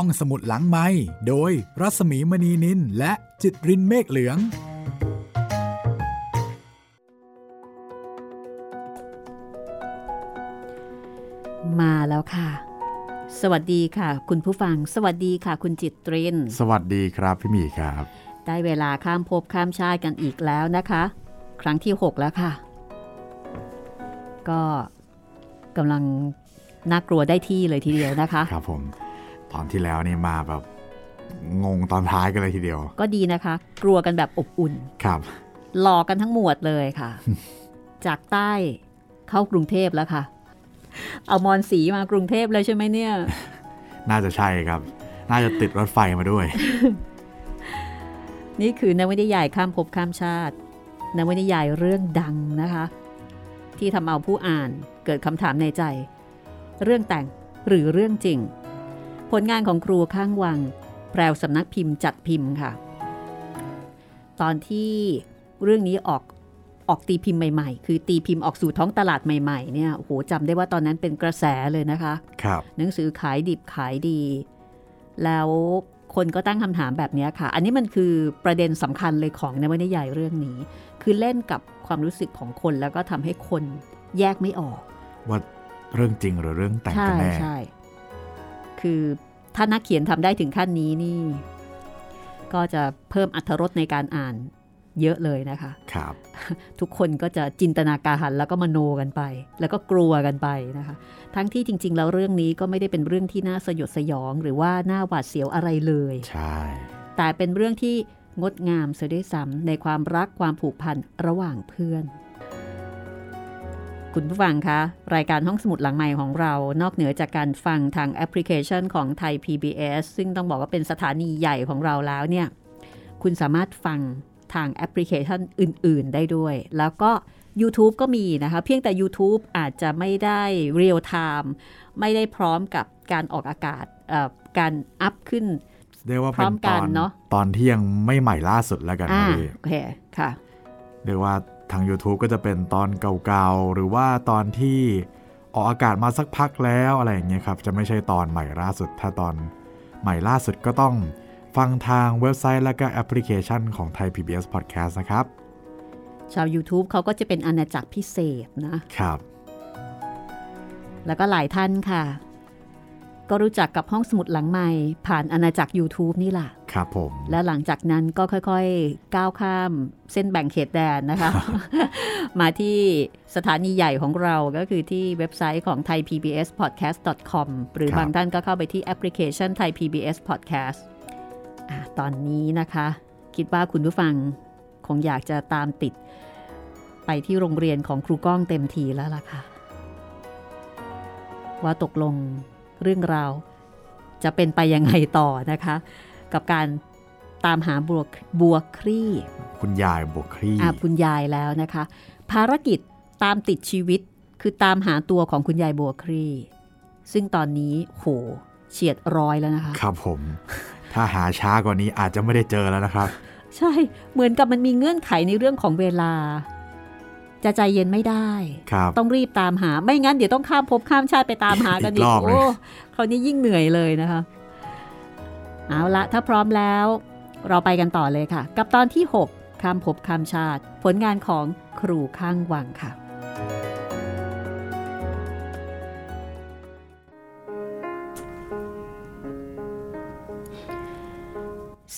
ห้องสมุดหลังไม้โดยรัสมีมณีนินและจิตรินเมฆเหลือง มาแล้วค่ะ สวัสดีค่ะ คุณผู้ฟัง สวัสดีค่ะ คุณจิตริน สวัสดีครับพี่หมีครับ ได้เวลาข้ามภพข้ามชาติกันอีกแล้วนะคะ ครั้งที่ 6 แล้วค่ะ ก็กำลังน่ากลัวได้ที่เลยทีเดียวนะคะ ครับผมต อนที่แล้วนี่มาแบบงงตอนท้ายกันเลยทีเดียว ก็ดีนะคะ กลัวกันแบบอบอุ่นครับหลอกกันทั้งหมวดเลยค่ะ จากใต้เข้ากรุงเทพแล้วค่ะ เอามอนสีมากรุงเทพเลยใช่ไหมเนี่ย น่าจะใช่ครับ น่าจะติดรถไฟมาด้วย นี่คือนวนิยายข้ามภพข้ามชาตินวนิยายเรื่องดังนะคะ ที่ทำเอาผู้อ่านเกิดคำถามในใจ เรื่องแต่งหรือเรื่องจริง ผลงานของครูข้างวัง แปลสำนักพิมพ์จัดพิมพ์ค่ะ ตอนที่เรื่องนี้ออกออกตีพิมพ์ใหม่ๆ คือตีพิมพ์ออกสู่ท้องตลาดใหม่ๆ เนี่ยโอ้โหจำได้ว่าตอนนั้นเป็นกระแสเลยนะคะ ครับ หนังสือขายดิบขายดี แล้วคนก็ตั้งคำถามแบบนี้ค่ะ อันนี้มันคือประเด็นสำคัญเลยของนวนิยายเรื่องนี้ คือเล่นกับความรู้สึกของคนแล้วก็ทำให้คนแยกไม่ออก ว่าเรื่องจริงหรือเรื่องแต่งใช่กันแน่ ใช่ คือถ้านักเขียนทำได้ถึงขั้นนี้นี่ ก็จะเพิ่มอรรถรสในการอ่านเยอะเลยนะคะครับ ทุกคนก็จะจินตนาการแล้วก็มโนกันไป แล้วก็กลัวกันไปนะคะ ทั้งที่จริง ๆ แล้วเรื่องนี้ก็ไม่ได้เป็นเรื่องที่น่าสยดสยอง หรือว่าน่าหวาดเสียวอะไรเลย ใช่ แต่เป็นเรื่องที่งดงามเสียด้วยซ้ำในความรักความผูกพันระหว่างเพื่อน คุณผู้ฟังคะ รายการห้องสมุดหลังไมค์ของเรา นอกเหนือจากการฟังทางแอปพลิเคชันของไทย PBS ซึ่งต้องบอกว่าเป็นสถานีใหญ่ของเราแล้วเนี่ย คุณสามารถฟังทางแอปพลิเคชันอื่น ๆ ได้ด้วย แล้วก็ YouTube ก็มีนะคะ เพียงแต่ YouTube อาจจะไม่ได้ real time ไม่ได้พร้อมกับการออกอากาศเอ่อการอัพขึ้นเรียกว่าพร้เป็อนมตกัอนนเนอะตอนที่ยังไม่ใหม่ล่าสุดแล้วกันคอ่ารับพี่โอเคค่ะเรียกว่า ทาง YouTube ก็จะเป็นตอนเก่าๆ หรือว่าตอนที่ออกอากาศมาสักพักแล้วอะไรอย่างเงี้ยครับ จะไม่ใช่ตอนใหม่ล่าสุด ถ้าตอนใหม่ล่าสุดก็ต้องฟังทางเว็บไซต์และก็แอปพลิเคชันของไทย PBS Podcast นะครับ ชาว YouTube เขาก็จะเป็นอาณาจักรพิเศษนะครับ แล้วก็หลายท่านค่ะ ก็รู้จักกับห้องสมุดหลังใหม่ ผ่านอาณาจักร YouTube นี่แหละครับผม และหลังจากนั้นก็ค่อยๆ ก้าวข้ามเส้นแบ่งเขตแดนนะคะ มาที่สถานีใหญ่ของเราก็คือที่เว็บไซต์ของ thaipbspodcast.com หรือบางท่านก็เข้าไปที่แอปพลิเคชัน Thai PBS Podcast อะตอนนี้นะคะ คิดว่าคุณผู้ฟังคงอยากจะตามติด ไปที่โรงเรียนของครูก้องเต็มทีแล้วล่ะค่ะ ว่าตกลง เรื่องราว จะเป็นไปยังไงต่อนะคะ กับการตามหาบัวบัวคลี่ คุณยายบวกครีอาคุณยายแล้วนะคะ ภารกิจตามติดชีวิตคือตามหาตัวของคุณยายบัวคลี่ ซึ่งตอนนี้โหเฉียดร้อยแล้วนะคะ ครับผม ถ้าหาช้ากว่านี้อาจจะไม่ได้เจอแล้วนะครับ ใช่เหมือนกับมันมีเงื่อนไขในเรื่องของเวลา จะใจเย็นไม่ได้ครับต้องรีบตามหา ไม่งั้นเดี๋ยวต้องข้ามภพข้ามชาติไปตามหากันอีอีกกรอบเลยโอ้คราวนี้ยิ่งเหนื่อยเลยนะคะ เอาละถ้าพร้อมแล้ว เราไปกันต่อเลยค่ะ กับตอนที่ 6 ข้ามภพข้ามชาติ ผลงานของครูข้างวังค่ะ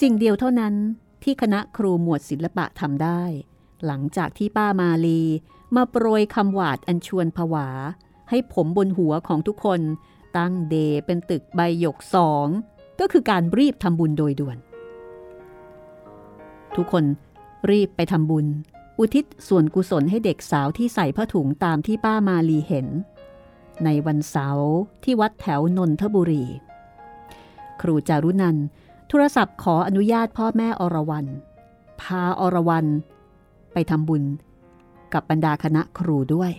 สิ่งเดียวเท่านั้นที่คณะครูหมวดศิลปะทำได้ หลังจากที่ป้ามาลี มาโปรยคำหวาดอันชวนผวา ให้ผมบนหัวของทุกคนตั้งเดเป็นตึกใบหยกสอง ก็คือการรีบทำบุญโดยด่วน ทุกคนรีบไปทำบุญ อุทิศส่วนกุศลให้เด็กสาวที่ใส่ผ้าถุงตามที่ป้ามาลีเห็น ในวันเสาร์ที่วัดแถวนนทบุรี ครูจารุนันโทรศัพท์ขออนุญาตพ่อแม่อรวรรณพาอรวรรณ ไปทำบุญกับบรรดาคณะครูด้วย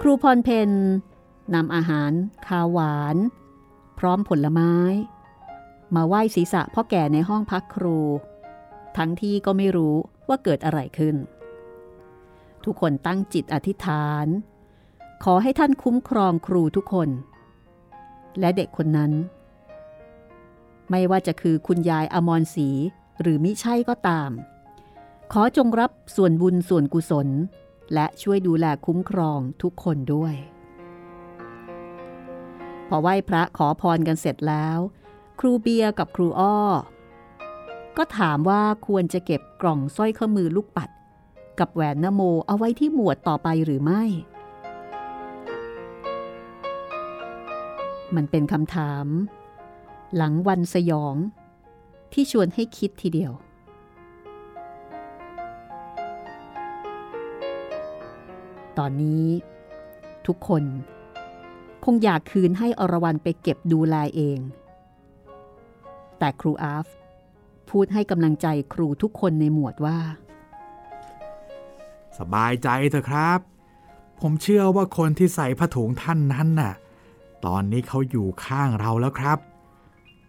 ครูพรเพนนำอาหารคาวหวาน พร้อมผลไม้ มาไหว้ศีรษะพ่อแก่ในห้องพักครู ทั้งที่ก็ไม่รู้ว่าเกิดอะไรขึ้น ทุกคนตั้งจิตอธิษฐาน ขอให้ท่านคุ้มครองครูทุกคน และเด็กคนนั้น ไม่ว่าจะคือคุณยายอมรศรี หรือมิใช่ก็ตาม ขอจงรับส่วนบุญส่วนกุศล และช่วยดูแลคุ้มครองทุกคนด้วย พอไหว้พระขอพรกันเสร็จแล้ว ครูเบียร์กับครูอ้อ ก็ถามว่าควรจะเก็บกล่องสร้อยข้อมือลูกปัด กับแหวนนโมเอาไว้ที่หมวดต่อไปหรือไม่ มันเป็นคำถาม หลังวันสยอง ที่ชวนให้คิดทีเดียว ตอนนี้ ทุกคน คงอยากคืนให้อรวรันไปเก็บดูแลเอง แต่ครูอาฟ พูดให้กำลังใจครูทุกคนในหมวดว่า สบายใจเถอะครับ ผมเชื่อว่าคนที่ใส่ผ้าถุงท่านนั้นน่ะ ตอนนี้เขาอยู่ข้างเราแล้วครับ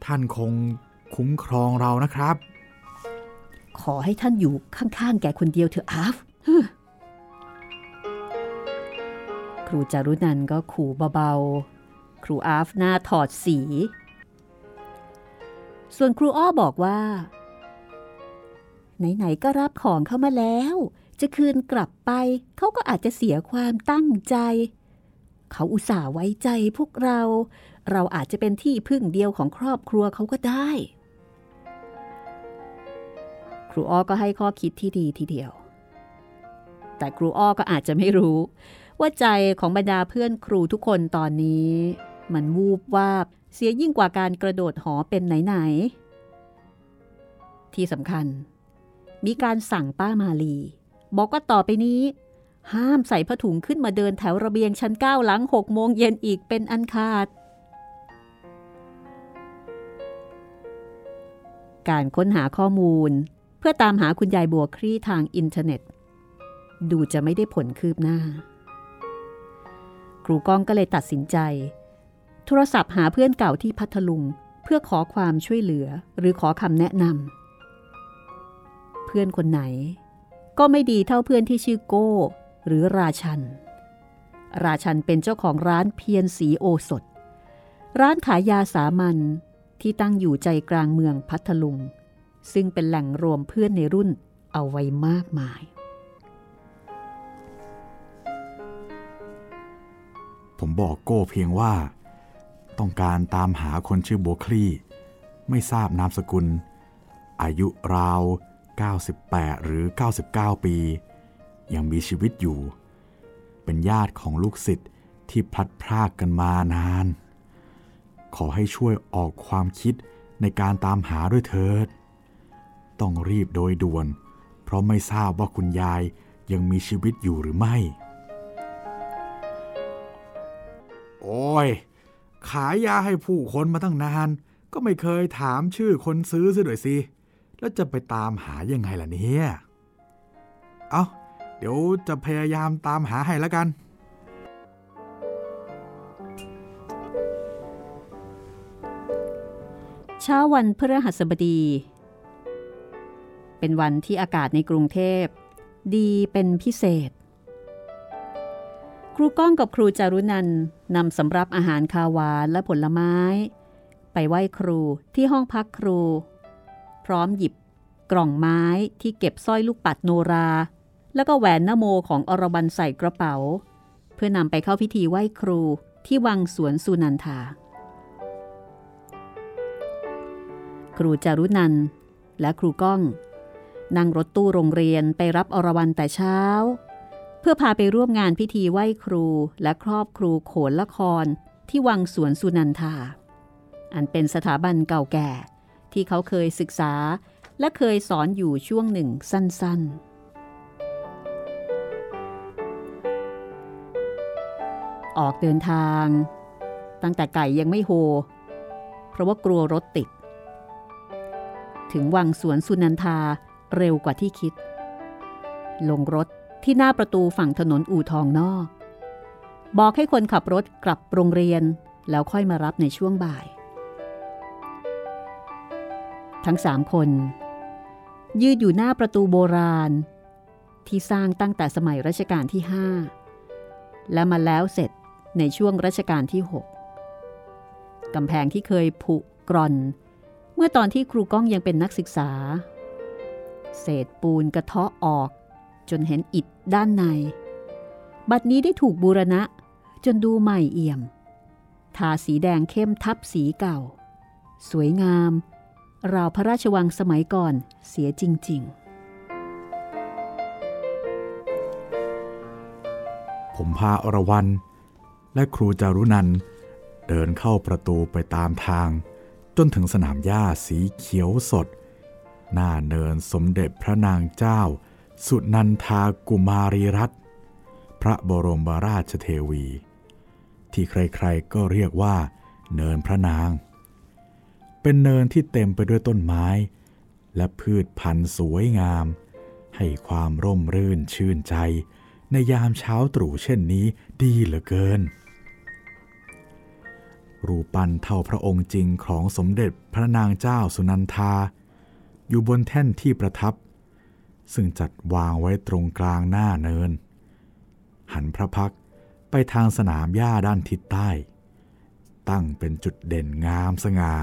ท่านคง คุ้มครองเรานะครับ ขอให้ท่านอยู่ข้างๆ แกคนเดียวเถอะอาฟครูจารุนันก็ขู่เบาๆ ครูอาฟหน้าถอดสี ส่วนครูอ้อบอกว่า ไหนๆก็รับของเข้ามาแล้ว จะคืนกลับไป เขาก็อาจจะเสียความตั้งใจ เขาอุตส่าห์ไว้ใจพวกเรา เราอาจจะเป็นที่พึ่งเดียวของครอบครัวเขาก็ได้ รูอ้อก็ให้ข้อคิดที่ดีทีเดียว แต่ครูอ้อก็อาจจะไม่รู้ ว่าใจของบรรดาเพื่อนครูทุกคนตอนนี้ มันวูบวาบเสียยิ่งกว่าการกระโดดหอเป็นไหนๆที่สำคัญ มีการสั่งป้ามาลี บอกว่าต่อไปนี้ ห้ามใส่ผ้าถุงขึ้นมาเดินแถวระเบียงชั้นเก้าหลังหกโมงเย็นอีกเป็นอันขาดการค้นหาข้อมูล เพื่อตามหาคุณยายบัวคลี่ทางอินเทอร์เน็ต ดูจะไม่ได้ผลคืบหน้า ครูก้องก็เลยตัดสินใจ โทรศัพท์หาเพื่อนเก่าที่พัทลุง เพื่อขอความช่วยเหลือหรือขอคำแนะนำเพื่อนคนไหน ก็ไม่ดีเท่าเพื่อนที่ชื่อโก้ หรือราชัน ราชันเป็นเจ้าของร้านเพียรสีโอสถร้านขายยาสามัญที่ตั้งอยู่ใจกลางเมืองพัทลุง ซึ่งเป็นแหล่งรวมเพื่อนในรุ่นเอาไว้มากมาย ผมบอกโก้เพียงว่า ต้องการตามหาคนชื่อโบคลีไม่ทราบนามสกุล อายุราว 98 หรือ 99 ปี ยังมีชีวิตอยู่ เป็นญาติของลูกศิษย์ที่พลัดพรากกันมานาน ขอให้ช่วยออกความคิดในการตามหาด้วยเถิด ต้องรีบโดยด่วน เพราะไม่ทราบว่าคุณยายยังมีชีวิตอยู่หรือไม่ โอ้ย ขายยาให้ผู้คนมาตั้งนาน ก็ไม่เคยถามชื่อคนซื้อซะด้วยสิ แล้วจะไปตามหายังไงล่ะเนี่ย เอาเดี๋ยวจะพยายามตามหาให้แล้วกันเช้าวันพฤหัสบดี เป็นวันที่อากาศในกรุงเทพ ดีเป็นพิเศษ ครูก้องกับครูจารุนันนำสำรับอาหารคาวหวานและผลไม้ ไปไหว้ครูที่ห้องพักครู พร้อมหยิบกล่องไม้ที่เก็บสร้อยลูกปัดโนรา แล้วก็แหวนนโมของอรบันใส่กระเป๋า เพื่อนำไปเข้าพิธีไหว้ครูที่วังสวนสุนันทา ครูจารุนันและครูก้อง นั่งรถตู้โรงเรียนไปรับอรวรันแต่เช้า เพื่อพาไปร่วมงานพิธีไหว้ครูและครอบครูโขนละครที่วังสวนสุนันทา อันเป็นสถาบันเก่าแก่ ที่เขาเคยศึกษาและเคยสอนอยู่ช่วงหนึ่งสั้นๆออกเดินทาง ตั้งแต่ไก่ยังไม่โฮ เพราะว่ากลัวรถติด ถึงวังสวนสุนันทา เร็วกว่าที่คิด ลงรถที่หน้าประตูฝั่งถนนอู่ทองนอก บอกให้คนขับรถกลับโรงเรียนแล้วค่อยมารับในช่วงบ่าย ทั้งสามคน ยืดอยู่หน้าประตูโบราณ ที่สร้างตั้งแต่สมัยรัชกาลที่ห้าและมาแล้วเสร็จในช่วงรัชกาลที่6กำแพงที่เคยผุกร่อน เมื่อตอนที่ครูก้องยังเป็นนักศึกษา เศษปูนกระเทาะออก จนเห็นอิฐด้านใน บัดนี้ได้ถูกบูรณะ จนดูใหม่เอี่ยม ทาสีแดงเข้มทับสีเก่า สวยงาม ราวพระราชวังสมัยก่อนเสียจริง ๆ ผมพาอรวรันและครูจารุนันเดินเข้าประตูไปตามทาง จนถึงสนามหญ้าสีเขียวสด หน้าเนินสมเด็จพระนางเจ้า สุนันทากุมารีรัตน์พระบรมราชเทวี ที่ใครๆก็เรียกว่า เนินพระนาง เป็นเนินที่เต็มไปด้วยต้นไม้ และพืชพันธุ์สวยงาม ให้ความร่มรื่นชื่นใจ ในยามเช้าตรู่เช่นนี้ดีเหลือเกิน รูปปั้นเท่าพระองค์จริงของสมเด็จพระนางเจ้าสุนันทา อยู่บนแท่นที่ประทับ ซึ่งจัดวางไว้ตรงกลางหน้าเนิน หันพระพักไปทางสนามหญ้าด้านทิศใต้ ตั้งเป็นจุดเด่นงามสง่า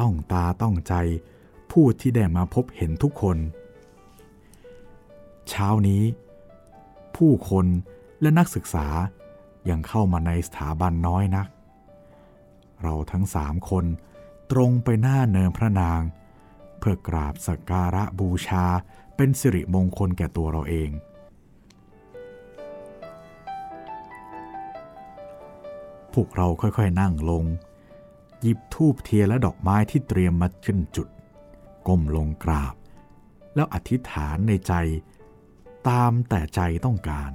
ต้องตาต้องใจผู้ที่ได้มาพบเห็นทุกคน เช้านี้ ผู้คนและนักศึกษายังเข้ามาในสถาบันน้อยนัก เราทั้งสามคนตรงไปหน้าเนินพระนาง เพื่อกราบสักการะบูชาเป็นสิริมงคลแก่ตัวเราเอง พวกเราค่อยๆนั่งลง หยิบทูบเทียนและดอกไม้ที่เตรียมมาขึ้นจุด ก้มลงกราบ แล้วอธิษฐานในใจตามแต่ใจต้องการ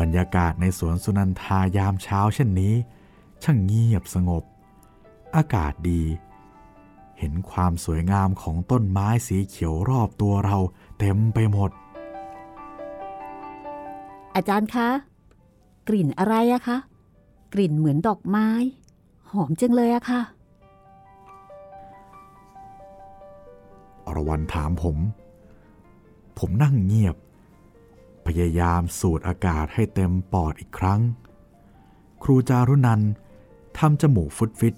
บรรยากาศในสวนสุนันทายามเช้าเช่นนี้ ช่างเงียบสงบ อากาศดี เห็นความสวยงามของต้นไม้สีเขียวรอบตัวเราเต็มไปหมดๆอาจารย์คะ กลิ่นอะไรอะคะ กลิ่นเหมือนดอกไม้ หอมจังเลยอะค่ะอรวรันถามผม ผมนั่งเงียบ พยายามสูดอากาศให้เต็มปอดอีกครั้ง ครูจารุนันทำจมูกฟุดฟิต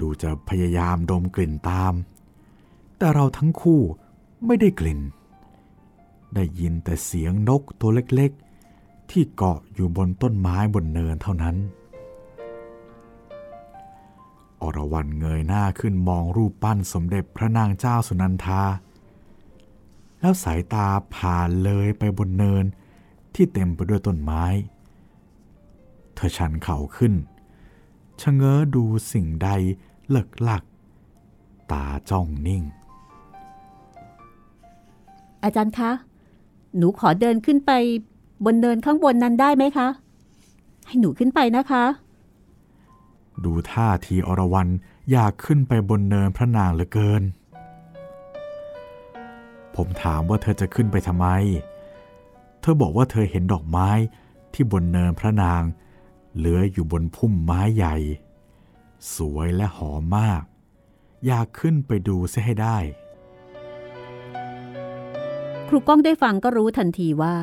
ดูจะพยายามดมกลิ่นตาม แต่เราทั้งคู่ไม่ได้กลิ่น ได้ยินแต่เสียงนกตัวเล็กๆ ที่เกาะอยู่บนต้นไม้บนเนินเท่านั้น อรวรันเงยหน้าขึ้นมองรูปปั้นสมเด็จพระนางเจ้าสุนันทา แล้วสายตาผ่านเลยไปบนเนินที่เต็มไปด้วยต้นไม้ เธอชันเข่าขึ้นชะเง้อดูสิ่งใดเลิกลัก ตาจ้องนิ่ง อาจารย์คะ หนูขอเดินขึ้นไปบนเนินข้างบนนั้นได้ไหมคะ ให้หนูขึ้นไปนะคะ ดูท่าทีอรวรันอยากขึ้นไปบนเนินพระนางเหลือเกิน ผมถามว่าเธอจะขึ้นไปทำไม เธอบอกว่าเธอเห็นดอกไม้ที่บนเนินพระนาง เหลืออยู่บนพุ่มไม้ใหญ่ สวยและหอมมาก อยากขึ้นไปดูเสียให้ได้ ครูก้องได้ฟังก็รู้ทันทีว่า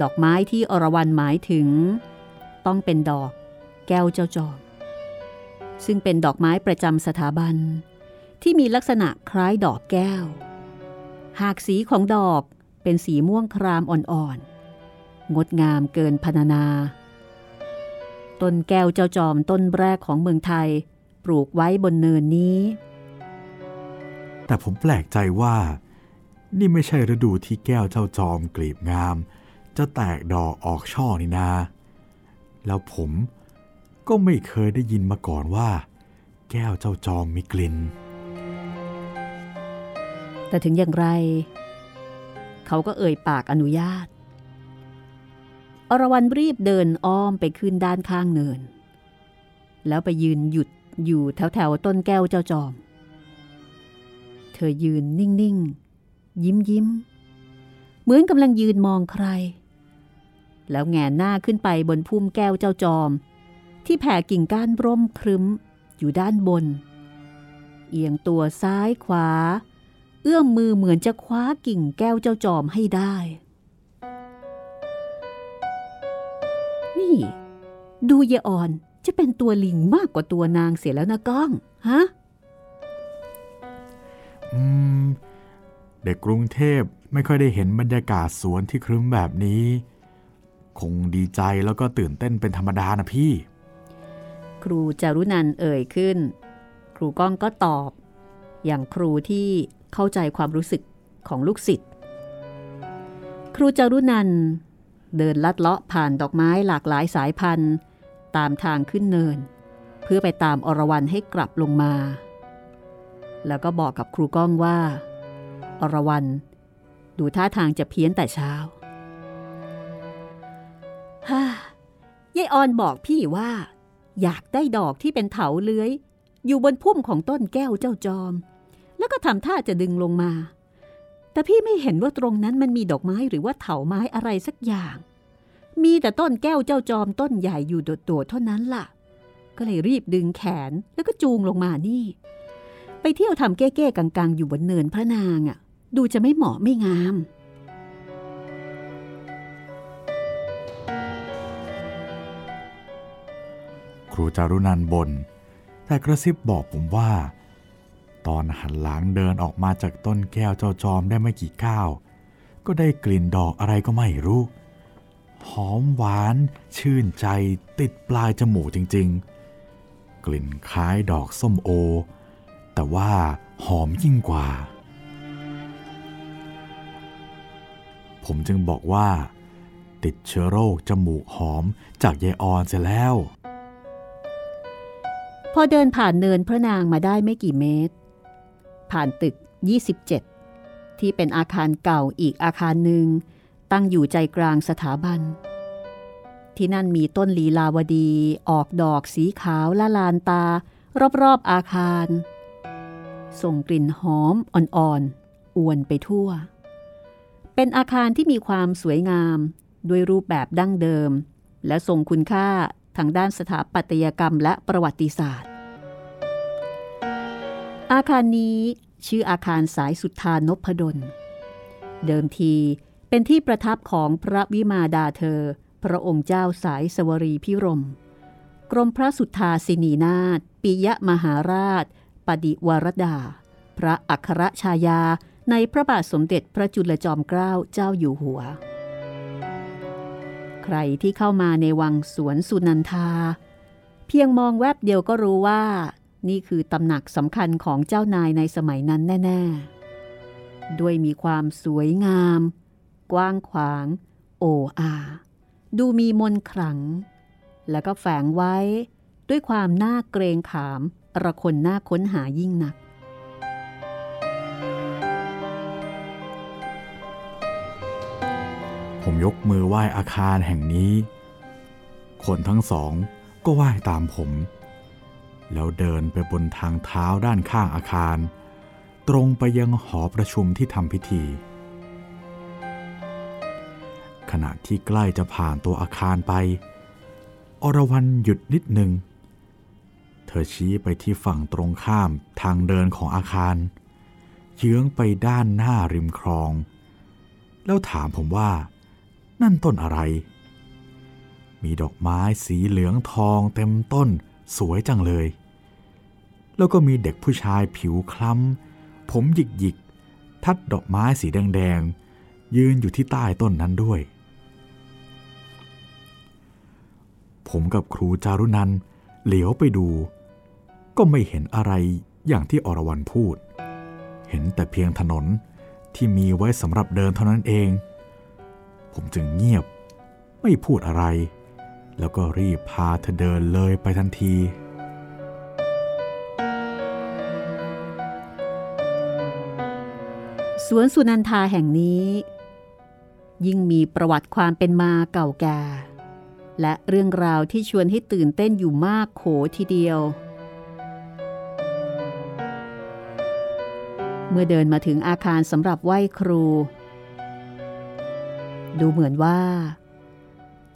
ดอกไม้ที่อรวรันหมายถึง ต้องเป็นดอกแก้วเจ้าจอมซึ่งเป็นดอกไม้ประจำสถาบัน ที่มีลักษณะคล้ายดอกแก้ว หากสีของดอกเป็นสีม่วงครามอ่อนๆ งดงามเกินพรรณนา ต้นแก้วเจ้าจอมต้นแรกของเมืองไทย ปลูกไว้บนเนินนี้ แต่ผมแปลกใจว่า นี่ไม่ใช่ฤดูที่แก้วเจ้าจอมกลีบงาม จะแตกดอกออกช่อนี่นา แล้วผมก็ไม่เคยได้ยินมาก่อนว่า แก้วเจ้าจอมมีกลิ่น แต่ถึงอย่างไร เขาก็เอ่ยปากอนุญาต อรวรันรีบเดินอ้อมไปขึ้นด้านข้างเนิน แล้วไปยืนหยุดอยู่แถวแถวๆต้นแก้วเจ้าจอม เธอยืนนิ่ง ๆ ยิ้มยิ้ม เหมือนกำลังยืนมองใคร แล้วแงนหน้าขึ้นไปบนพุ่มแก้วเจ้าจอม ที่แผ่กิ่งก้านร่มครึ้มอยู่ด้านบน เอียงตัวซ้ายขวา อื้อมมือเหมือนจะคว้ากิ่งแก้วเจ้าจอมให้ได้ นี่ ดูเยออนจะเป็นตัวลิงมากกว่าตัวนางเสียแล้วนะก้อง ฮะ อืม เด็กกรุงเทพไม่ค่อยได้เห็นบรรยากาศสวนที่ครึ้มแบบนี้ คงดีใจแล้วก็ตื่นเต้นเป็นธรรมดานะพี่ ครูจารุนันเอ่ยขึ้น ครูก้องก็ตอบ อย่างครูที่ เข้าใจความรู้สึกของลูกศิษย์ครูจารุนัน เดินลัดเลาะผ่านดอกไม้หลากหลายสายพันธุ์ตามทางขึ้นเนิน เพื่อไปตามอรวรันให้กลับลงมา แล้วก็บอกกับครูก้องว่า อรวรันดูท่าทางจะเพี้ยนแต่เช้าฮ่ายายออนบอกพี่ว่า อยากได้ดอกที่เป็นเถาเลื้อย อยู่บนพุ่มของต้นแก้วเจ้าจอม แล้วก็ทำท่าจะดึงลงมา แต่พี่ไม่เห็นว่าตรงนั้นมันมีดอกไม้หรือว่าเถาไม้อะไรสักอย่าง มีแต่ต้นแก้วเจ้าจอมต้นใหญ่อยู่โดดๆเท่านั้นล่ะ ก็เลยรีบดึงแขนแล้วก็จูงลงมานี่ ไปเที่ยวทำเก้ๆกังๆ อยู่บนเนินพระนางอะ ดูจะไม่เหมาะไม่งามครูจารุนันบน แต่กระซิบบอกผมว่า ตอนหันหลังเดินออกมาจากต้นแก้วเจ้าจอมได้ไม่กี่ก้าว ก็ได้กลิ่นดอกอะไรก็ไม่รู้ หอมหวาน ชื่นใจติดปลายจมูกจริง ๆ กลิ่นคล้ายดอกส้มโอ แต่ว่าหอมยิ่งกว่า ผมจึงบอกว่า ติดเชื้อโรคจมูกหอมจากยายออนเสียแล้วพอเดินผ่านเนินพระนางมาได้ไม่กี่เมตร ผ่านตึก 27 ที่เป็นอาคารเก่าอีกอาคารหนึ่ง ตั้งอยู่ใจกลางสถาบัน ที่นั่นมีต้นลีลาวดีออกดอกสีขาวละลานตา รอบๆอาคาร ส่งกลิ่นหอมอ่อนๆอวนไปทั่ว เป็นอาคารที่มีความสวยงามด้วยรูปแบบดั้งเดิม และทรงคุณค่าทางด้านสถาปัตยกรรมและประวัติศาสตร์ อาคารนี้ ชื่ออาคารสายสุทธานพดล เดิมทีเป็นที่ประทับของพระวิมาดาเธอ พระองค์เจ้าสายสวรีพิรม กรมพระสุทธาสินีนาถปิยมหาราช ปดิวรดา พระอัครชายาในพระบาทสมเด็จพระจุลจอมเกล้าเจ้าอยู่หัว ใครที่เข้ามาในวังสวนสุนันทา เพียงมองแวบเดียวก็รู้ว่า นี่คือตำหนักสำคัญของเจ้านายในสมัยนั้นแน่ ๆ ด้วยมีความสวยงาม กว้างขวาง โอ้อา ดูมีมนขลัง แล้วก็แฝงไว้ด้วยความน่าเกรงขาม ระคนน่าค้นหายิ่งนัก ผมยกมือไหว้อาคารแห่งนี้ คนทั้งสองก็ไหว้ตามผม แล้วเดินไปบนทางเท้าด้านข้างอาคาร ตรงไปยังหอประชุมที่ทำพิธี ขณะที่ใกล้จะผ่านตัวอาคารไป อรวรันหยุดนิดหนึ่ง เธอชี้ไปที่ฝั่งตรงข้ามทางเดินของอาคาร เยื้องไปด้านหน้าริมคลอง แล้วถามผมว่า นั่นต้นอะไร มีดอกไม้สีเหลืองทองเต็มต้น สวยจังเลย แล้วก็มีเด็กผู้ชายผิวคล้ำ ผมหยิกหยิกทัดดอกไม้สีแดงๆ ยืนอยู่ที่ใต้ต้นนั้นด้วย ผมกับครูจารุนันเหลียวไปดู ก็ไม่เห็นอะไรอย่างที่อรวรันพูด เห็นแต่เพียงถนนที่มีไว้สำหรับเดินเท่านั้นเอง ผมจึงเงียบไม่พูดอะไร แล้วก็รีบพาเธอเดินเลยไปทันที สวนสุนันทาแห่งนี้ ยิ่งมีประวัติความเป็นมาเก่าแก่ และเรื่องราวที่ชวนให้ตื่นเต้นอยู่มากโขทีเดียว เมื่อเดินมาถึงอาคารสำหรับไหว้ครู ดูเหมือนว่า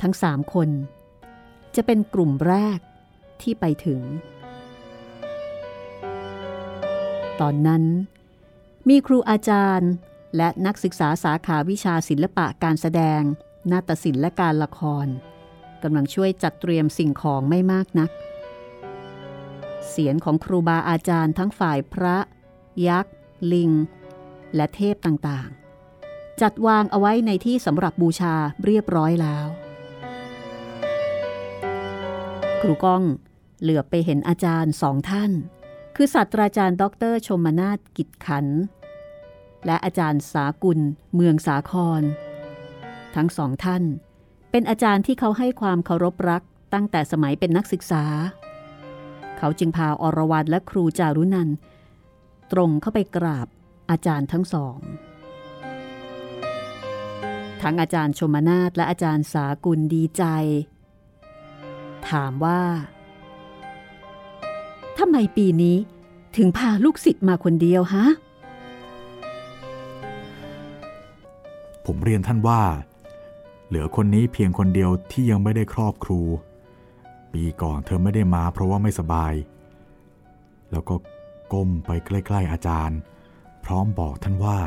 ทั้งสามคน จะเป็นกลุ่มแรกที่ไปถึง ตอนนั้น มีครูอาจารย์และนักศึกษาสาขาวิชาศิลปะการแสดง นาฏศิลป์และการละครกำลังช่วยจัดเตรียมสิ่งของไม่มากนัก เสียงของครูบาอาจารย์ทั้งฝ่ายพระ ยักษ์ ลิง และเทพต่างๆ จัดวางเอาไว้ในที่สำหรับบูชาเรียบร้อยแล้ว ครูก้อง เหลือไปเห็นอาจารย์สองท่าน คือศาสตราจารย์ ดร ชมนาฏกิจขัน และอาจารย์สากุล เมืองสาคร ทั้งสองท่าน เป็นอาจารย์ที่เขาให้ความเคารพรักตั้งแต่สมัยเป็นนักศึกษา เขาจึงพาอรวรรณและครูจารุนันตรงเข้าไปกราบอาจารย์ทั้งสอง ทั้งอาจารย์ชมนาฏและอาจารย์สากุลดีใจ ถามว่าทำไมปีนี้ถึงพาลูกศิษย์มาคนเดียวฮะ ผมเรียนท่านว่า เหลือคนนี้เพียงคนเดียวที่ยังไม่ได้ครอบครู ปีก่อนเธอไม่ได้มาเพราะว่าไม่สบาย แล้วก็ก้มไปใกล้ ๆอาจารย์ พร้อมบอกท่านว่า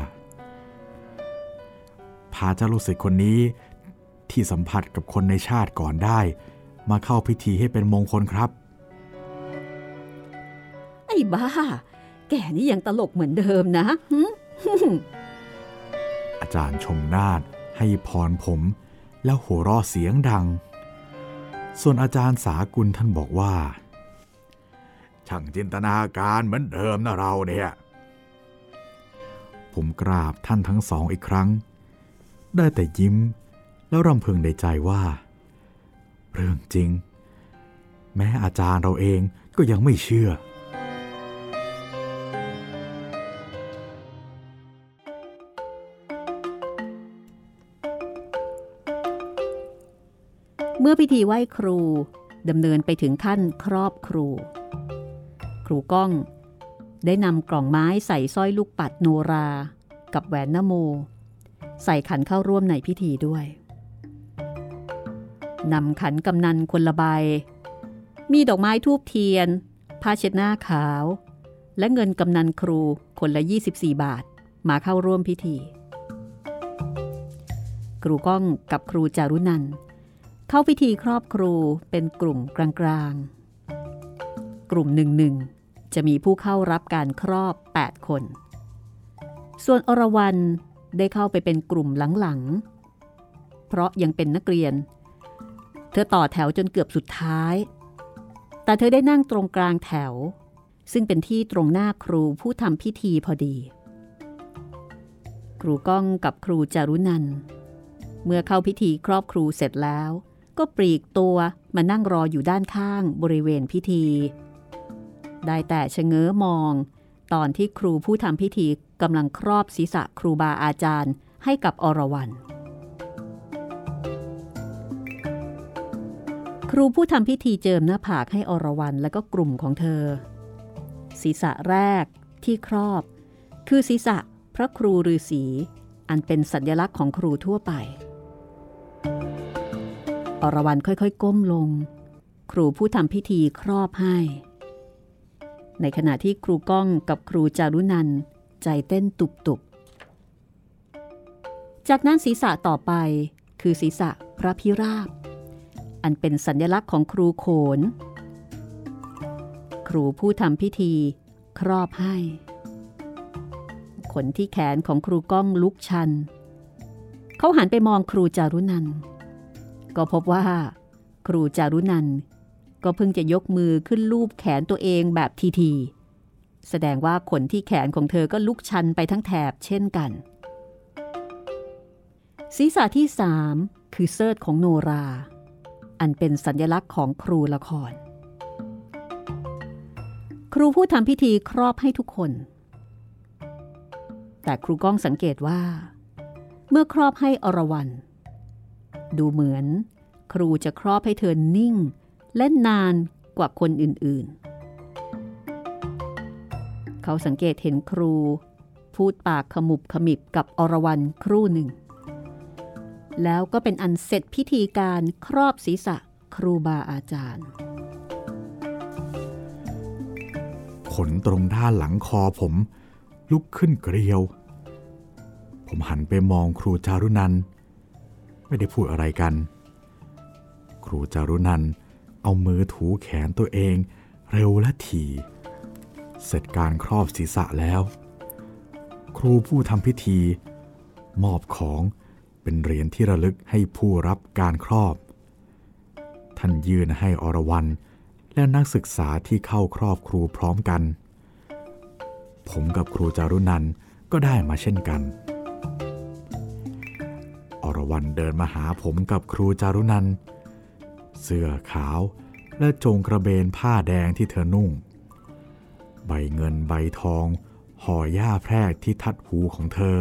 พาเจ้าลูกศิษย์คนนี้ที่สัมผัสกับคนในชาติก่อนได้ มาเข้าพิธีให้เป็นมงคลครับ ไอ้บ้า แกนี่ยังตลกเหมือนเดิมนะหึอาจารย์ชมนาฏให้พรผม แล้วหัวเราะเสียงดัง ส่วนอาจารย์สากุลท่านบอกว่า ช่างจินตนาการเหมือนเดิมนะเราเนี่ย ผมกราบท่านทั้งสองอีกครั้ง ได้แต่ยิ้มแล้วรำพึงในใจว่า เรื่องจริง แม้อาจารย์เราเองก็ยังไม่เชื่อ เมื่อพิธีไหว้ครูดำเนินไปถึงขั้นครอบครู ครูก้อง ได้นำกล่องไม้ใส่สร้อยลูกปัดโนรา กับแหวนนโม ใส่ขันเข้าร่วมในพิธีด้วย นำขันกำนันคนละใบ มีดอกไม้ทูบเทียน ผ้าเช็ดหน้าขาว และเงินกำนันครูคนละ 24 บาท มาเข้าร่วมพิธี ครูก้องกับครูจารุนันเข้าพิธีครอบครูเป็นกลุ่มกลางๆ กลุ่มหนึ่งหนึ่งจะมีผู้เข้ารับการครอบ 8 คน ส่วนอรวรันได้เข้าไปเป็นกลุ่มหลังๆ เพราะยังเป็นนักเรียน ธอต่อแถวจนเกือบสุดท้าย แต่เธอได้นั่งตรงกลางแถว ซึ่งเป็นที่ตรงหน้าครูผู้ทำพิธีพอดี ครูก้องกับครูจารุนัน เมื่อเข้าพิธีครอบครูเสร็จแล้ว ก็ปลีกตัวมานั่งรออยู่ด้านข้างบริเวณพิธี ได้แต่ชะเง้อมอง ตอนที่ครูผู้ทำพิธีกำลังครอบศีรษะครูบาอาจารย์ให้กับอรวรัน ครูผู้ทำพิธีเจิมหน้าผากให้อรวรันและก็กลุ่มของเธอ ศีรษะแรกที่ครอบ คือศีรษะพระครูฤาษีอันเป็นสัญลักษณ์ของครูทั่วไป อรวรันค่อยๆ ก้มลง ครูผู้ทำพิธีครอบให้ ในขณะที่ครูก้องกับครูจารุนันใจเต้นตุบๆ จากนั้นศีรษะต่อไปคือศีรษะพระพิราบ อันเป็นสัญลักษณ์ของครูโขน ครูผู้ทำพิธี ครอบให้ ขนที่แขนของครูก้องลุกชัน เขาหันไปมองครูจารุนัน ก็พบว่า ครูจารุนันก็เพิ่งจะยกมือขึ้นลูบแขนตัวเองแบบทีๆแสดงว่าขนที่แขนของเธอก็ลุกชันไปทั้งแถบเช่นกัน ศีรษะที่สามคือเทริดของโนรา อันเป็นสัญลักษณ์ของครูละคร ครูผู้ทำพิธีครอบให้ทุกคน แต่ครูก้องสังเกตว่า เมื่อครอบให้อรวรันดูเหมือน ครูจะครอบให้เธอนิ่ง และนานกว่าคนอื่นๆ เขาสังเกตเห็นครู พูดปากขมุบขมิบกับอรวรันครู่หนึ่ง แล้วก็เป็นอันเสร็จพิธีการครอบศีรษะครูบาอาจารย์คนตรงด้านหลังคอผม ลุกขึ้นเกลียว ผมหันไปมองครูจารุนัน ไม่ได้พูดอะไรกัน ครูจารุนันเอามือถูแขนตัวเองเร็วและถี่ เสร็จการครอบศีรษะแล้ว ครูผู้ทำพิธี มอบของ เป็นเหรียญที่ระลึกให้ผู้รับการครอบ ท่านยื่นให้อรวรันและนักศึกษาที่เข้าครอบครูพร้อมกัน ผมกับครูจารุนันก็ได้มาเช่นกัน อรวรันเดินมาหาผมกับครูจารุนัน เสื้อขาวและจงกระเบนผ้าแดงที่เธอนุ่ง ใบเงินใบทองห่อหญ้าแพรกที่ทัดหูของเธอ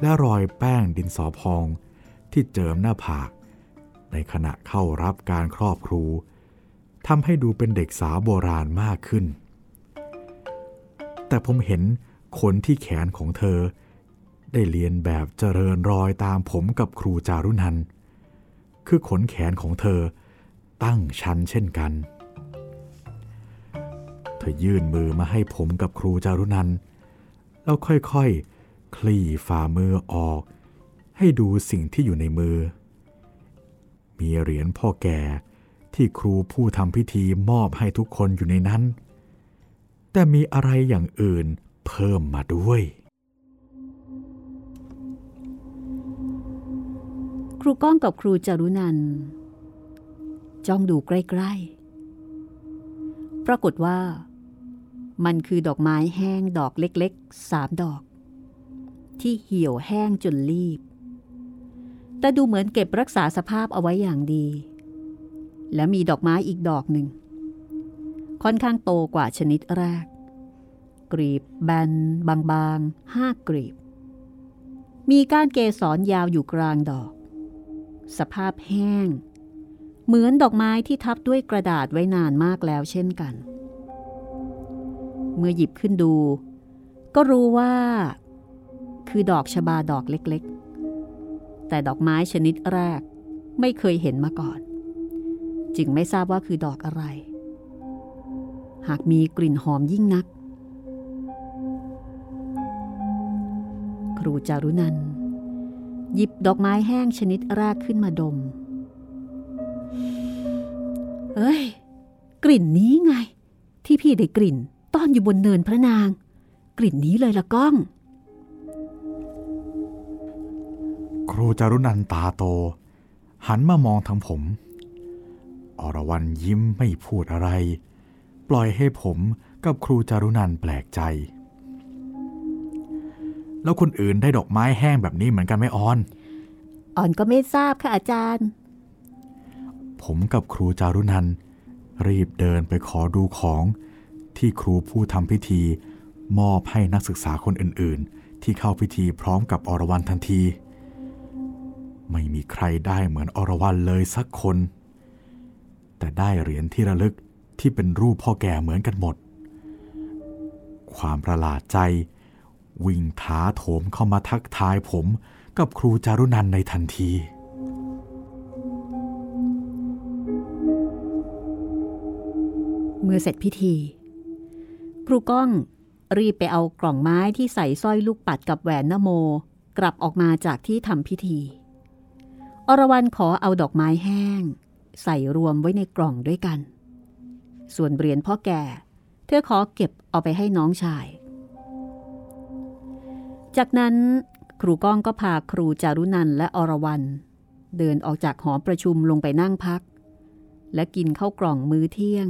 และรอยแป้งดินสอพองที่เจิมหน้าผาก ในขณะเข้ารับการครอบครูทำให้ดูเป็นเด็กสาวโบราณมากขึ้น แต่ผมเห็นขนที่แขนของเธอ ได้เรียนแบบเจริญรอยตามผมกับครูจารุนัน คือขนแขนของเธอตั้งชันเช่นกัน เธอยื่นมือมาให้ผมกับครูจารุนัน แล้วค่อยๆ คลี่ฝ่ามือออก ให้ดูสิ่งที่อยู่ในมือ มีเหรียญพ่อแก่ที่ครูผู้ทำพิธีมอบให้ทุกคนอยู่ในนั้น แต่มีอะไรอย่างอื่นเพิ่มมาด้วย ครูก้องกับครูจรุนันจ้องดูใกล้ๆ ปรากฏว่า มันคือดอกไม้แห้งดอกเล็กๆสามดอก ที่เหี่ยวแห้งจนรีบ แต่ดูเหมือนเก็บรักษาสภาพเอาไว้อย่างดี และมีดอกไม้อีกดอกหนึ่ง ค่อนข้างโตกว่าชนิดแรก กรีบแบน บางๆห้ากรีบ มีก้านเกสรยาวอยู่กลางดอก สภาพแห้ง เหมือนดอกไม้ที่ทับด้วยกระดาษไว้นานมากแล้วเช่นกัน เมื่อหยิบขึ้นดูก็รู้ว่า คือดอกชบาดอกเล็กๆ แต่ดอกไม้ชนิดแรกไม่เคยเห็นมาก่อน จึงไม่ทราบว่าคือดอกอะไร หากมีกลิ่นหอมยิ่งนัก ครูจารุนัน หยิบดอกไม้แห้งชนิดแรกขึ้นมาดม เอ้ย กลิ่นนี้ไง ที่พี่ได้กลิ่น ตอนอยู่บนเนินพระนาง กลิ่นนี้เลยละก้อง ครูจารุนันตาโต หันมามองทางผม อรวรันยิ้มไม่พูดอะไร ปล่อยให้ผมกับครูจารุนันแปลกใจ แล้วคนอื่นได้ดอกไม้แห้งแบบนี้เหมือนกันไหมออนอ่อนก็ไม่ทราบค่ะอาจารย์ ผมกับครูจารุนันรีบเดินไปขอดูของที่ครูผู้ทำพิธี มอบให้นักศึกษาคนอื่น ๆ ที่เข้าพิธีพร้อมกับอรวรันทันที ไม่มีใครได้เหมือนอรวรันเลยสักคน แต่ได้เหรียญที่ระลึกที่เป็นรูปพ่อแก่เหมือนกันหมด ความประหลาดใจ วิ่งท้าโถมเข้ามาทักทายผมกับครูจารุนันในทันที เมื่อเสร็จพิธี ครูก้องรีบไปเอากล่องไม้ที่ใส่สร้อยลูกปัดกับแหวนนโม กลับออกมาจากที่ทำพิธี อรวรันขอเอาดอกไม้แห้ง ใส่รวมไว้ในกล่องด้วยกัน ส่วนเหรียญพ่อแก่ เธอขอเก็บเอาไปให้น้องชาย จากนั้นครูก้องก็พาครูจารุนันและอรวรันเดินออกจากหอประชุมลงไปนั่งพัก และกินข้าวกล่องมื้อเที่ยง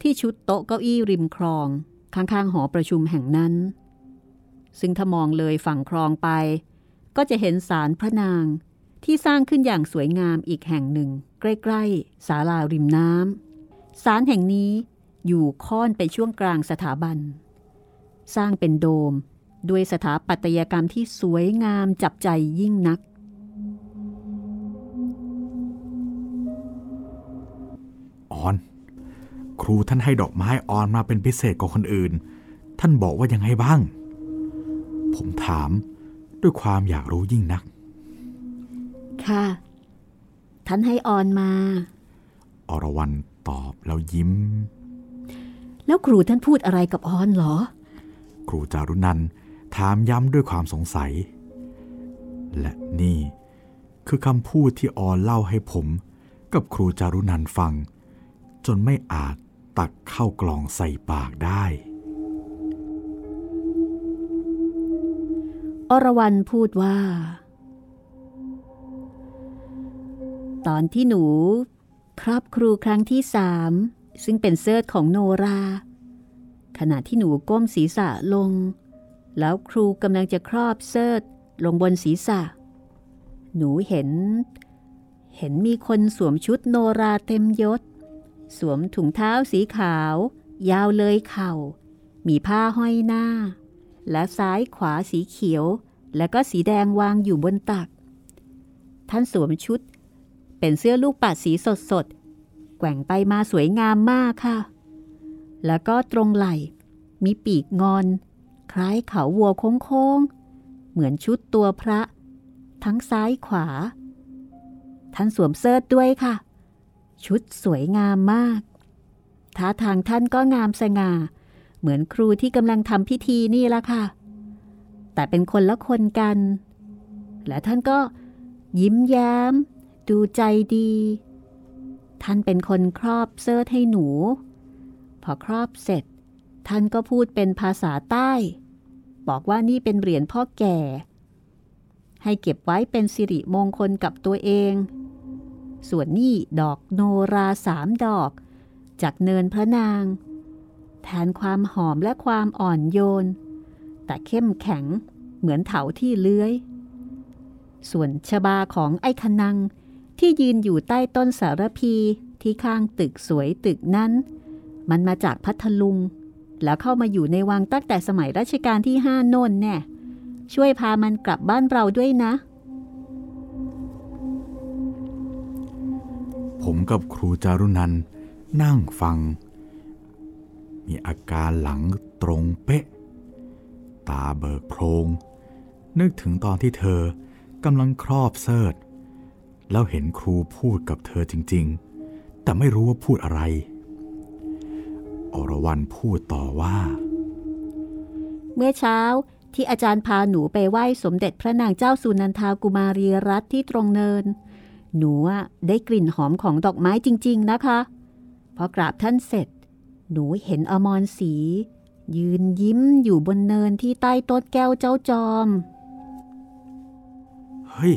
ที่ชุดโต๊ะเก้าอี้ริมคลอง ข้างๆหอประชุมแห่งนั้น ซึ่งถ้ามองเลยฝั่งคลองไป ก็จะเห็นศาลพระนาง ที่สร้างขึ้นอย่างสวยงามอีกแห่งหนึ่ง ใกล้ๆศาลาริมน้ำศาลแห่งนี้อยู่ค่อนไปช่วงกลางสถาบัน สร้างเป็นโดมด้วยสถาปัตยกรรมที่สวยงามจับใจยิ่งนักอ่อน ครูท่านให้ดอกไม้อ่อนมาเป็นพิเศษกว่าคนอื่น ท่านบอกว่ายังไงบ้าง ผมถามด้วยความอยากรู้ยิ่งนัก ค่ะ ท่านให้อ่อนมา อรวรันตอบแล้วยิ้ม แล้วครูท่านพูดอะไรกับออนเหรอ ครูจารุนันถามย้ำด้วยความสงสัย และนี่คือคำพูดที่ออนเล่าให้ผมกับครูจารุนันฟัง จนไม่อาจตักเข้ากล่องใส่ปากได้ อรวรันพูดว่า ตอนที่หนู ครอบครูครั้งที่สามซึ่งเป็นเซิร์ของโนรา ขณะที่หนูก้มศีรษะลง แล้วครูกำลังจะครอบเซิร์ลงบนศีรษะ หนูเห็น เห็นมีคนสวมชุดโนราเต็มยศ สวมถุงเท้าสีขาว ยาวเลยเข่า มีผ้าห้อยหน้า และซ้ายขวาสีเขียว และก็สีแดงวางอยู่บนตัก ท่านสวมชุด เป็นเสื้อลูกปัดสีสดสดแกว่งไปมาสวยงามมากค่ะ แล้วก็ตรงไหล่ มีปีกงอน คล้ายเขาวัวโค้งๆ เหมือนชุดตัวพระ ทั้งซ้ายขวา ท่านสวมเสื้อด้วยค่ะ ชุดสวยงามมากท่าทางท่านก็งามสง่า เหมือนครูที่กำลังทำพิธีนี่ละค่ะ แต่เป็นคนละคนกัน และท่านก็ยิ้มแย้ม ดูใจดี ท่านเป็นคนครอบเสื้อให้หนู พอครอบเสร็จ ท่านก็พูดเป็นภาษาใต้ บอกว่านี่เป็นเหรียญพ่อแก่ ให้เก็บไว้เป็นสิริมงคลกับตัวเอง ส่วนนี่ดอกโนราสามดอก จากเนินพระนาง แทนความหอมและความอ่อนโยน แต่เข้มแข็งเหมือนเถาที่เลื้อยส่วนชบาของไอ้คนัง ที่ยืนอยู่ใต้ต้นสารพีที่ข้างตึกสวยตึกนั้น มันมาจากพัทลุง แล้วเข้ามาอยู่ในวังตั้งแต่สมัยรัชกาลที่ห้าโน่นแน่ ช่วยพามันกลับบ้านเราด้วยนะ ผมกับครูจารุนันนั่งฟัง มีอาการหลังตรงเป๊ะ ตาเบิกโพรง นึกถึงตอนที่เธอกำลังครอบเสิร์ต แล้วเห็นครูพูดกับเธอจริง ๆ แต่ไม่รู้ว่าพูดอะไร อรวรันพูดต่อว่า เมื่อเช้าที่อาจารย์พาหนูไปไหว้สมเด็จพระนางเจ้าสุนันทากุมารีรัตที่ตรงเนิน หนูได้กลิ่นหอมของดอกไม้จริง ๆ นะคะ พอกราบท่านเสร็จ หนูเห็นอมรสี ยืนยิ้มอยู่บนเนินที่ใต้ต้นแก้วเจ้าจอม เฮ้ย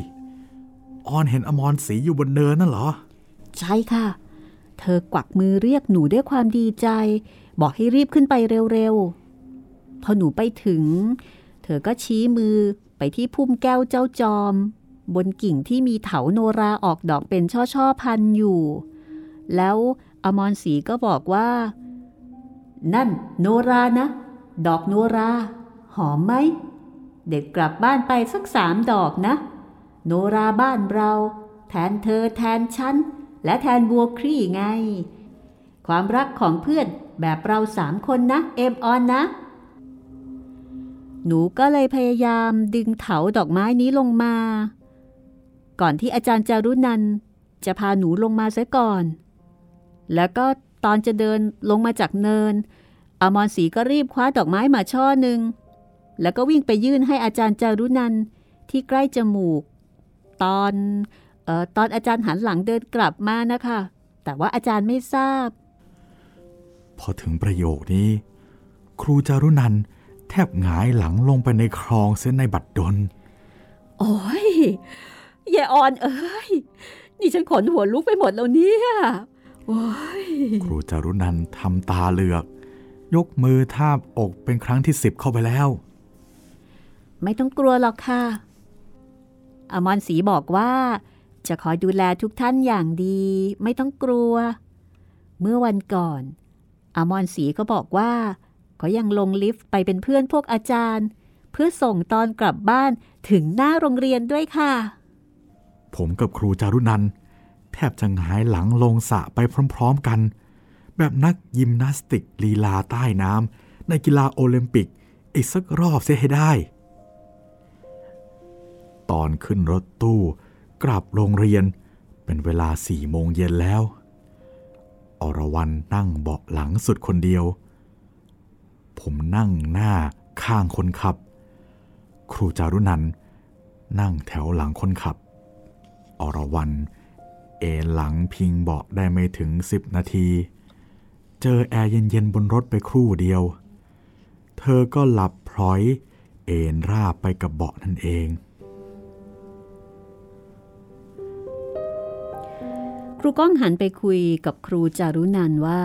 ออนเห็นอมรศรีอยู่บนเนินนั่นเหรอ ใช่ค่ะ เธอกวักมือเรียกหนูด้วยความดีใจ บอกให้รีบขึ้นไปเร็วๆ พอหนูไปถึง เธอก็ชี้มือไปที่พุ่มแก้วเจ้าจอม บนกิ่งที่มีเถาโนราออกดอกเป็นช่อๆพันอยู่ แล้วอมรศรีก็บอกว่า นั่นโนรานะ ดอกโนรา หอมไหม เด็กกลับบ้านไปสักสามดอกนะ โนราบ้านเรา แทนเธอแทนฉัน และแทนบัวครี่ไง ความรักของเพื่อนแบบเราสามคนนะ เอมออนนะ หนูก็เลยพยายามดึงเถาดอกไม้นี้ลงมา ก่อนที่อาจารย์จารุนันจะพาหนูลงมาซะก่อน แล้วก็ตอนจะเดินลงมาจากเนิน อมรศรีก็รีบคว้าดอกไม้มาช่อหนึ่ง แล้วก็วิ่งไปยื่นให้อาจารย์จารุนันที่ใกล้จมูก ตอนออตอนอาจารย์หันหลังเดินกลับมานะคะ แต่ว่าอาจารย์ไม่ทราบ พอถึงประโยคนี้ ครูจารุนันแทบหงายหลังลงไปในคลองเส้นในบัดดล โอ้ยยายออนเอ้ย นี่ฉันขนหัวลุกไปหมดแล้วเนี่ย โอ้ย ครูจารุนันทำตาเหลือก ยกมือทาบอกเป็นครั้งที่สิบเข้าไปแล้ว ไม่ต้องกลัวหรอกค่ะ อมรศรีบอกว่า จะคอยดูแลทุกท่านอย่างดีไม่ต้องกลัว เมื่อวันก่อน อมรศรีก็บอกว่าก็ยังลงลิฟต์ไปเป็นเพื่อนพวกอาจารย์ เพื่อส่งตอนกลับบ้านถึงหน้าโรงเรียนด้วยค่ะ ผมกับครูจารุนัน แทบจะหายหลังลงสะไปพร้อมๆกัน แบบนักยิมนาสติกลีลาใต้น้ำในกีฬาโอลิมปิกอีกสักรอบเสียให้ได้ ตอนขึ้นรถตู้ กลับโรงเรียนเป็นเวลาสี่โมงเย็นแล้ว อรวรันนั่งเบาะหลังสุดคนเดียว ผมนั่งหน้าข้างคนขับ ครูจารุนันนั่งแถวหลังคนขับ อรวรันเอนหลังพิงเบาะได้ไม่ถึงสิบนาที เจอแอร์เย็นๆบนรถไปครู่เดียว เธอก็หลับพลอย เอนราบไปกับเบาะนั่นเอง ครูก้องหันไปคุยกับครูจารุนันว่า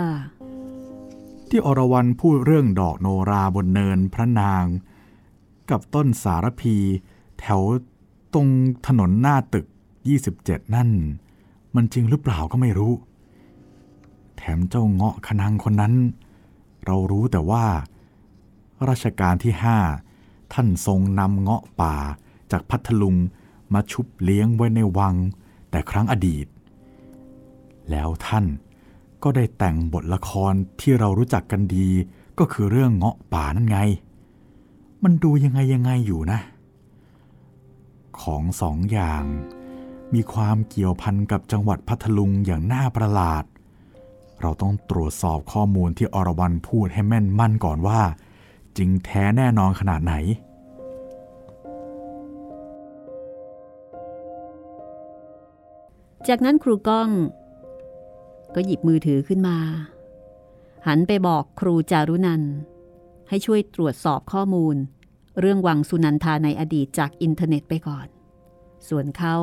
ที่อรวรันพูดเรื่องดอกโนราบนเนินพระนาง กับต้นสารพี แถวตรงถนนหน้าตึก 27 นั่น มันจริงหรือเปล่าก็ไม่รู้ แถมเจ้าเงาะขนังคนนั้น เรารู้แต่ว่ารัชกาลที่ห้าท่านทรงนำเงาะป่าจากพัทลุงมาชุบเลี้ยงไว้ในวัง แต่ครั้งอดีต แล้วท่านก็ได้แต่งบทละครที่เรารู้จักกันดีก็คือเรื่องเงาะป่านั่นไง มันดูยังไงยังไงอยู่นะ ของสองอย่าง มีความเกี่ยวพันกับจังหวัดพัทลุงอย่างน่าประหลาด เราต้องตรวจสอบข้อมูลที่อรวรันพูดให้แม่นมั่นก่อนว่า จริงแท้แน่นอนขนาดไหนจากนั้นครูก้อง ก็หยิบมือถือขึ้นมา หันไปบอกครูจารุนัน ให้ช่วยตรวจสอบข้อมูล เรื่องวังสุนันทาในอดีตจากอินเทอร์เน็ตไปก่อน ส่วนเขา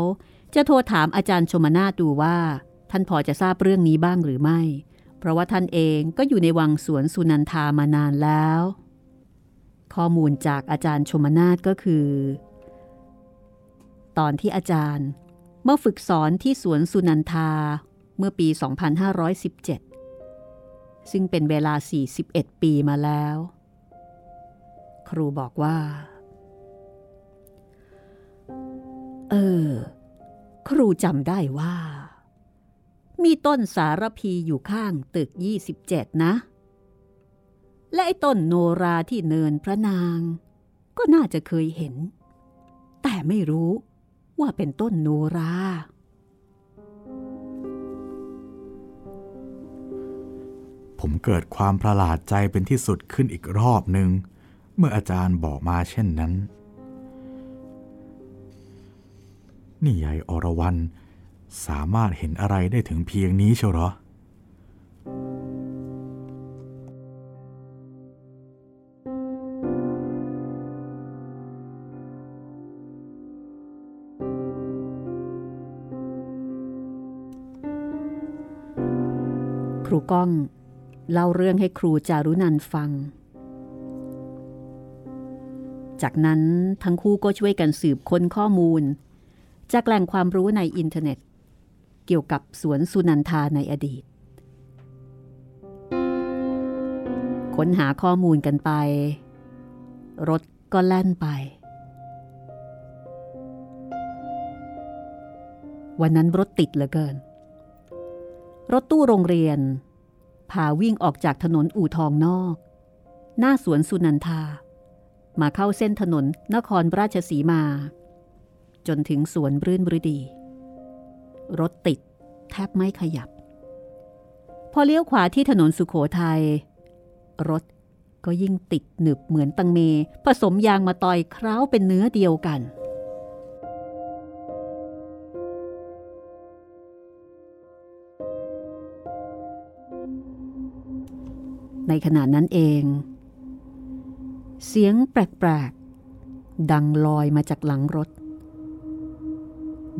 จะโทรถามอาจารย์ชมนาดูว่า ท่านพอจะทราบเรื่องนี้บ้างหรือไม่ เพราะว่าท่านเองก็อยู่ในวังสวนสุนันทามานานแล้ว ข้อมูลจากอาจารย์ชมนาทก็คือ ตอนที่อาจารย์เมื่อฝึกสอนที่สวนสุนันทา เมื่อปี 2517 ซึ่งเป็นเวลา 41 ปีมาแล้ว ครูบอกว่า เออ ครูจำได้ว่า มีต้นสารพีอยู่ข้างตึก 27 นะ และไอ้ต้นโนราที่เนินพระนาง ก็น่าจะเคยเห็น แต่ไม่รู้ว่าเป็นต้นโนรา ผมเกิดความประหลาดใจเป็นที่สุดขึ้นอีกรอบหนึ่ง เมื่ออาจารย์บอกมาเช่นนั้น นี่ยายอรวรันสามารถเห็นอะไรได้ถึงเพียงนี้เชียวหรอ ครูก้อง เล่าเรื่องให้ครูจารุนันฟัง จากนั้นทั้งคู่ก็ช่วยกันสืบค้นข้อมูล จากแหล่งความรู้ในอินเทอร์เน็ต เกี่ยวกับสวนสุนันทาในอดีต ค้นหาข้อมูลกันไป รถก็แล่นไป วันนั้นรถติดเหลือเกิน รถตู้โรงเรียน พาวิ่งออกจากถนนอู่ทองนอก หน้าสวนสุนันทา มาเข้าเส้นถนนนครราชสีมา จนถึงสวนรื่นบฤดี รถติดแทบไม่ขยับ พอเลี้ยวขวาที่ถนนสุขโขทยัยรถก็ยิ่งติดหนึบเหมือนตังเม ผสมยางมาต่อยคล้าเป็นเนื้อเดียวกัน ในขณะนั้นเอง เสียงแปลกๆ ดังลอยมาจากหลังรถ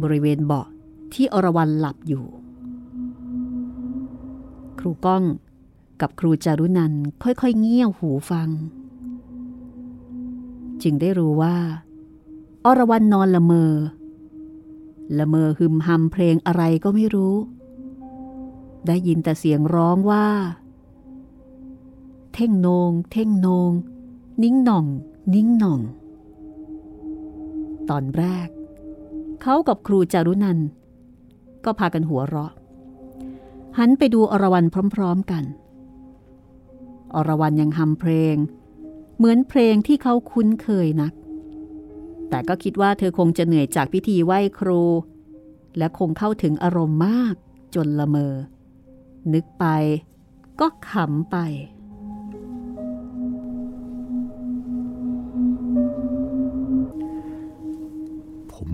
บริเวณเบาะที่อรวรันหลับอยู่ ครูก้องกับครูจารุนันค่อยๆ เงี่ยวหูฟัง จึงได้รู้ว่า อรวรันนอนละเมอ ละเมอหึมหำเพลงอะไรก็ไม่รู้ ได้ยินแต่เสียงร้องว่า เท่งโนง เท่งโนง นิ้งหน่อง นิ้งหน่อง ตอนแรก เขากับครูจารุนัน ก็พากันหัวเราะ หันไปดูอรวรันพร้อมๆกัน อรวรันยังฮัมเพลง เหมือนเพลงที่เขาคุ้นเคยนัก แต่ก็คิดว่าเธอคงจะเหนื่อยจากพิธีไหว้ครู และคงเข้าถึงอารมณ์มากจนละเมอ นึกไปก็ขำไป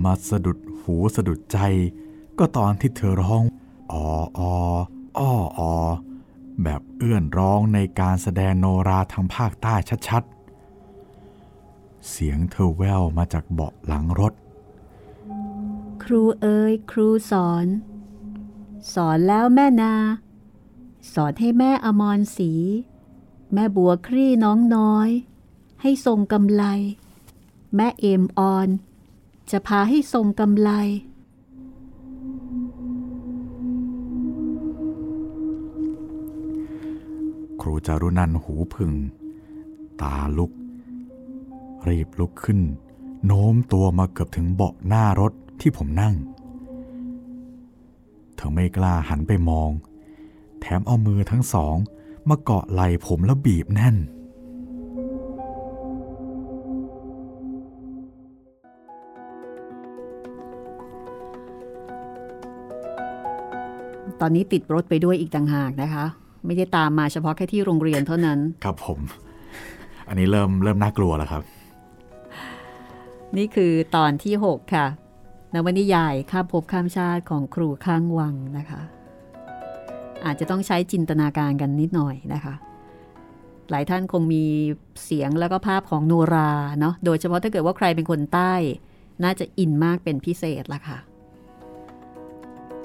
มาสะดุดหูสะดุดใจ ก็ตอนที่เธอร้องออออ้อออแบบเอื้อนร้องในการแสดงโนราทางภาคใต้ชัดๆ เสียงเธอแววมาจากเบาะหลังรถ ครูเอ๋ยครูสอน สอนแล้วแม่นา สอนให้แม่อมรศรีแม่บัวครี่น้องน้อย ให้ทรงกำไล แม่เอมออน จะพาให้ทรงกำไลครูจารุนันหูผึ่งตาลุก รีบลุกขึ้น โน้มตัวมาเกือบถึงเบาะหน้ารถที่ผมนั่ง เธอไม่กล้าหันไปมอง แถมเอามือทั้งสองมาเกาะไหล่ผมแล้วบีบแน่น ตอนนี้ติดรถไปด้วยอีกต่างหากนะคะ ไม่ได้ตามมาเฉพาะแค่ที่โรงเรียนเท่านั้น ครับผม อันนี้เริ่มเริ่มน่ากลัวแล้วครับ นี่คือตอนที่ 6 ค่ะนวนิยายข้ามภพข้ามชาติของครูข้างวังนะคะ อาจจะต้องใช้จินตนาการกันนิดหน่อยนะคะ หลายท่านคงมีเสียงแล้วก็ภาพของโนราเนาะโดยเฉพาะถ้าเกิดว่าใครเป็นคนใต้ น่าจะอินมากเป็นพิเศษละค่ะ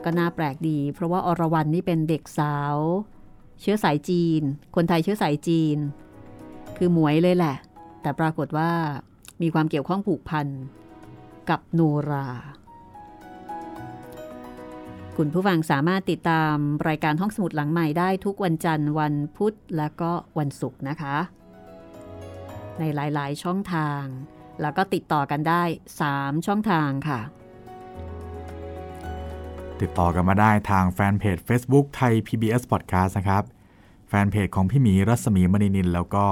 ก็น่าแปลกดี เพราะว่าอรวรันนี่เป็นเด็กสาว เชื้อสายจีน คนไทยเชื้อสายจีน คือหมวยเลยแหละ แต่ปรากฏว่ามีความเกี่ยวข้องผูกพันกับโนรา คุณผู้ฟังสามารถติดตามรายการห้องสมุดหลังใหม่ได้ทุกวันจันทร์วันพุธและก็วันศุกร์นะคะ ในหลายๆ ช่องทาง แล้วก็ติดต่อกันได้ 3 ช่องทางค่ะ ติดต่อกันมาได้ทางแฟนเพจ Facebook ไทย PBS Podcast นะครับ แฟนเพจของพี่หมีรัศมีมณีนิน แล้วก็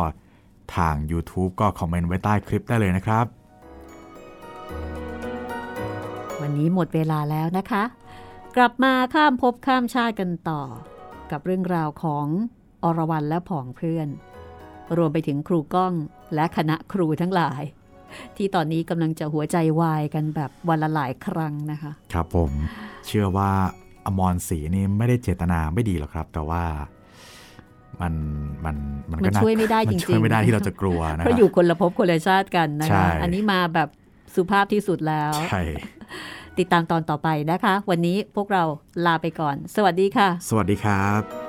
ทาง YouTube ก็คอมเมนต์ไว้ใต้คลิปได้เลยนะครับ วันนี้หมดเวลาแล้วนะคะ กลับมาข้ามภพข้ามชาติกันต่อ กับเรื่องราวของอรวรันและผองเพื่อน รวมไปถึงครูก้องและคณะครูทั้งหลาย ที่ตอนนี้กำลังจะหัวใจวายกันแบบวันละหลายครั้งนะคะ ครับผมเชื่อว่าอมรศรีนี่ไม่ได้เจตนาไม่ดีหรอกครับ แต่ว่ามันมันมันมัก็นน่าช่วยไม่ได้จมัรินงๆช่วยไม่ได้ที่เราจะกลัวนะเพราะอยู่คนละภพคนละชาติกันนะใช่คะอันนี้มาแบบสุภาพที่สุดแล้วใช่ติดตามตอนต่อไปนะคะ วันนี้พวกเราลาไปก่อน สวัสดีค่ะ สวัสดีครับ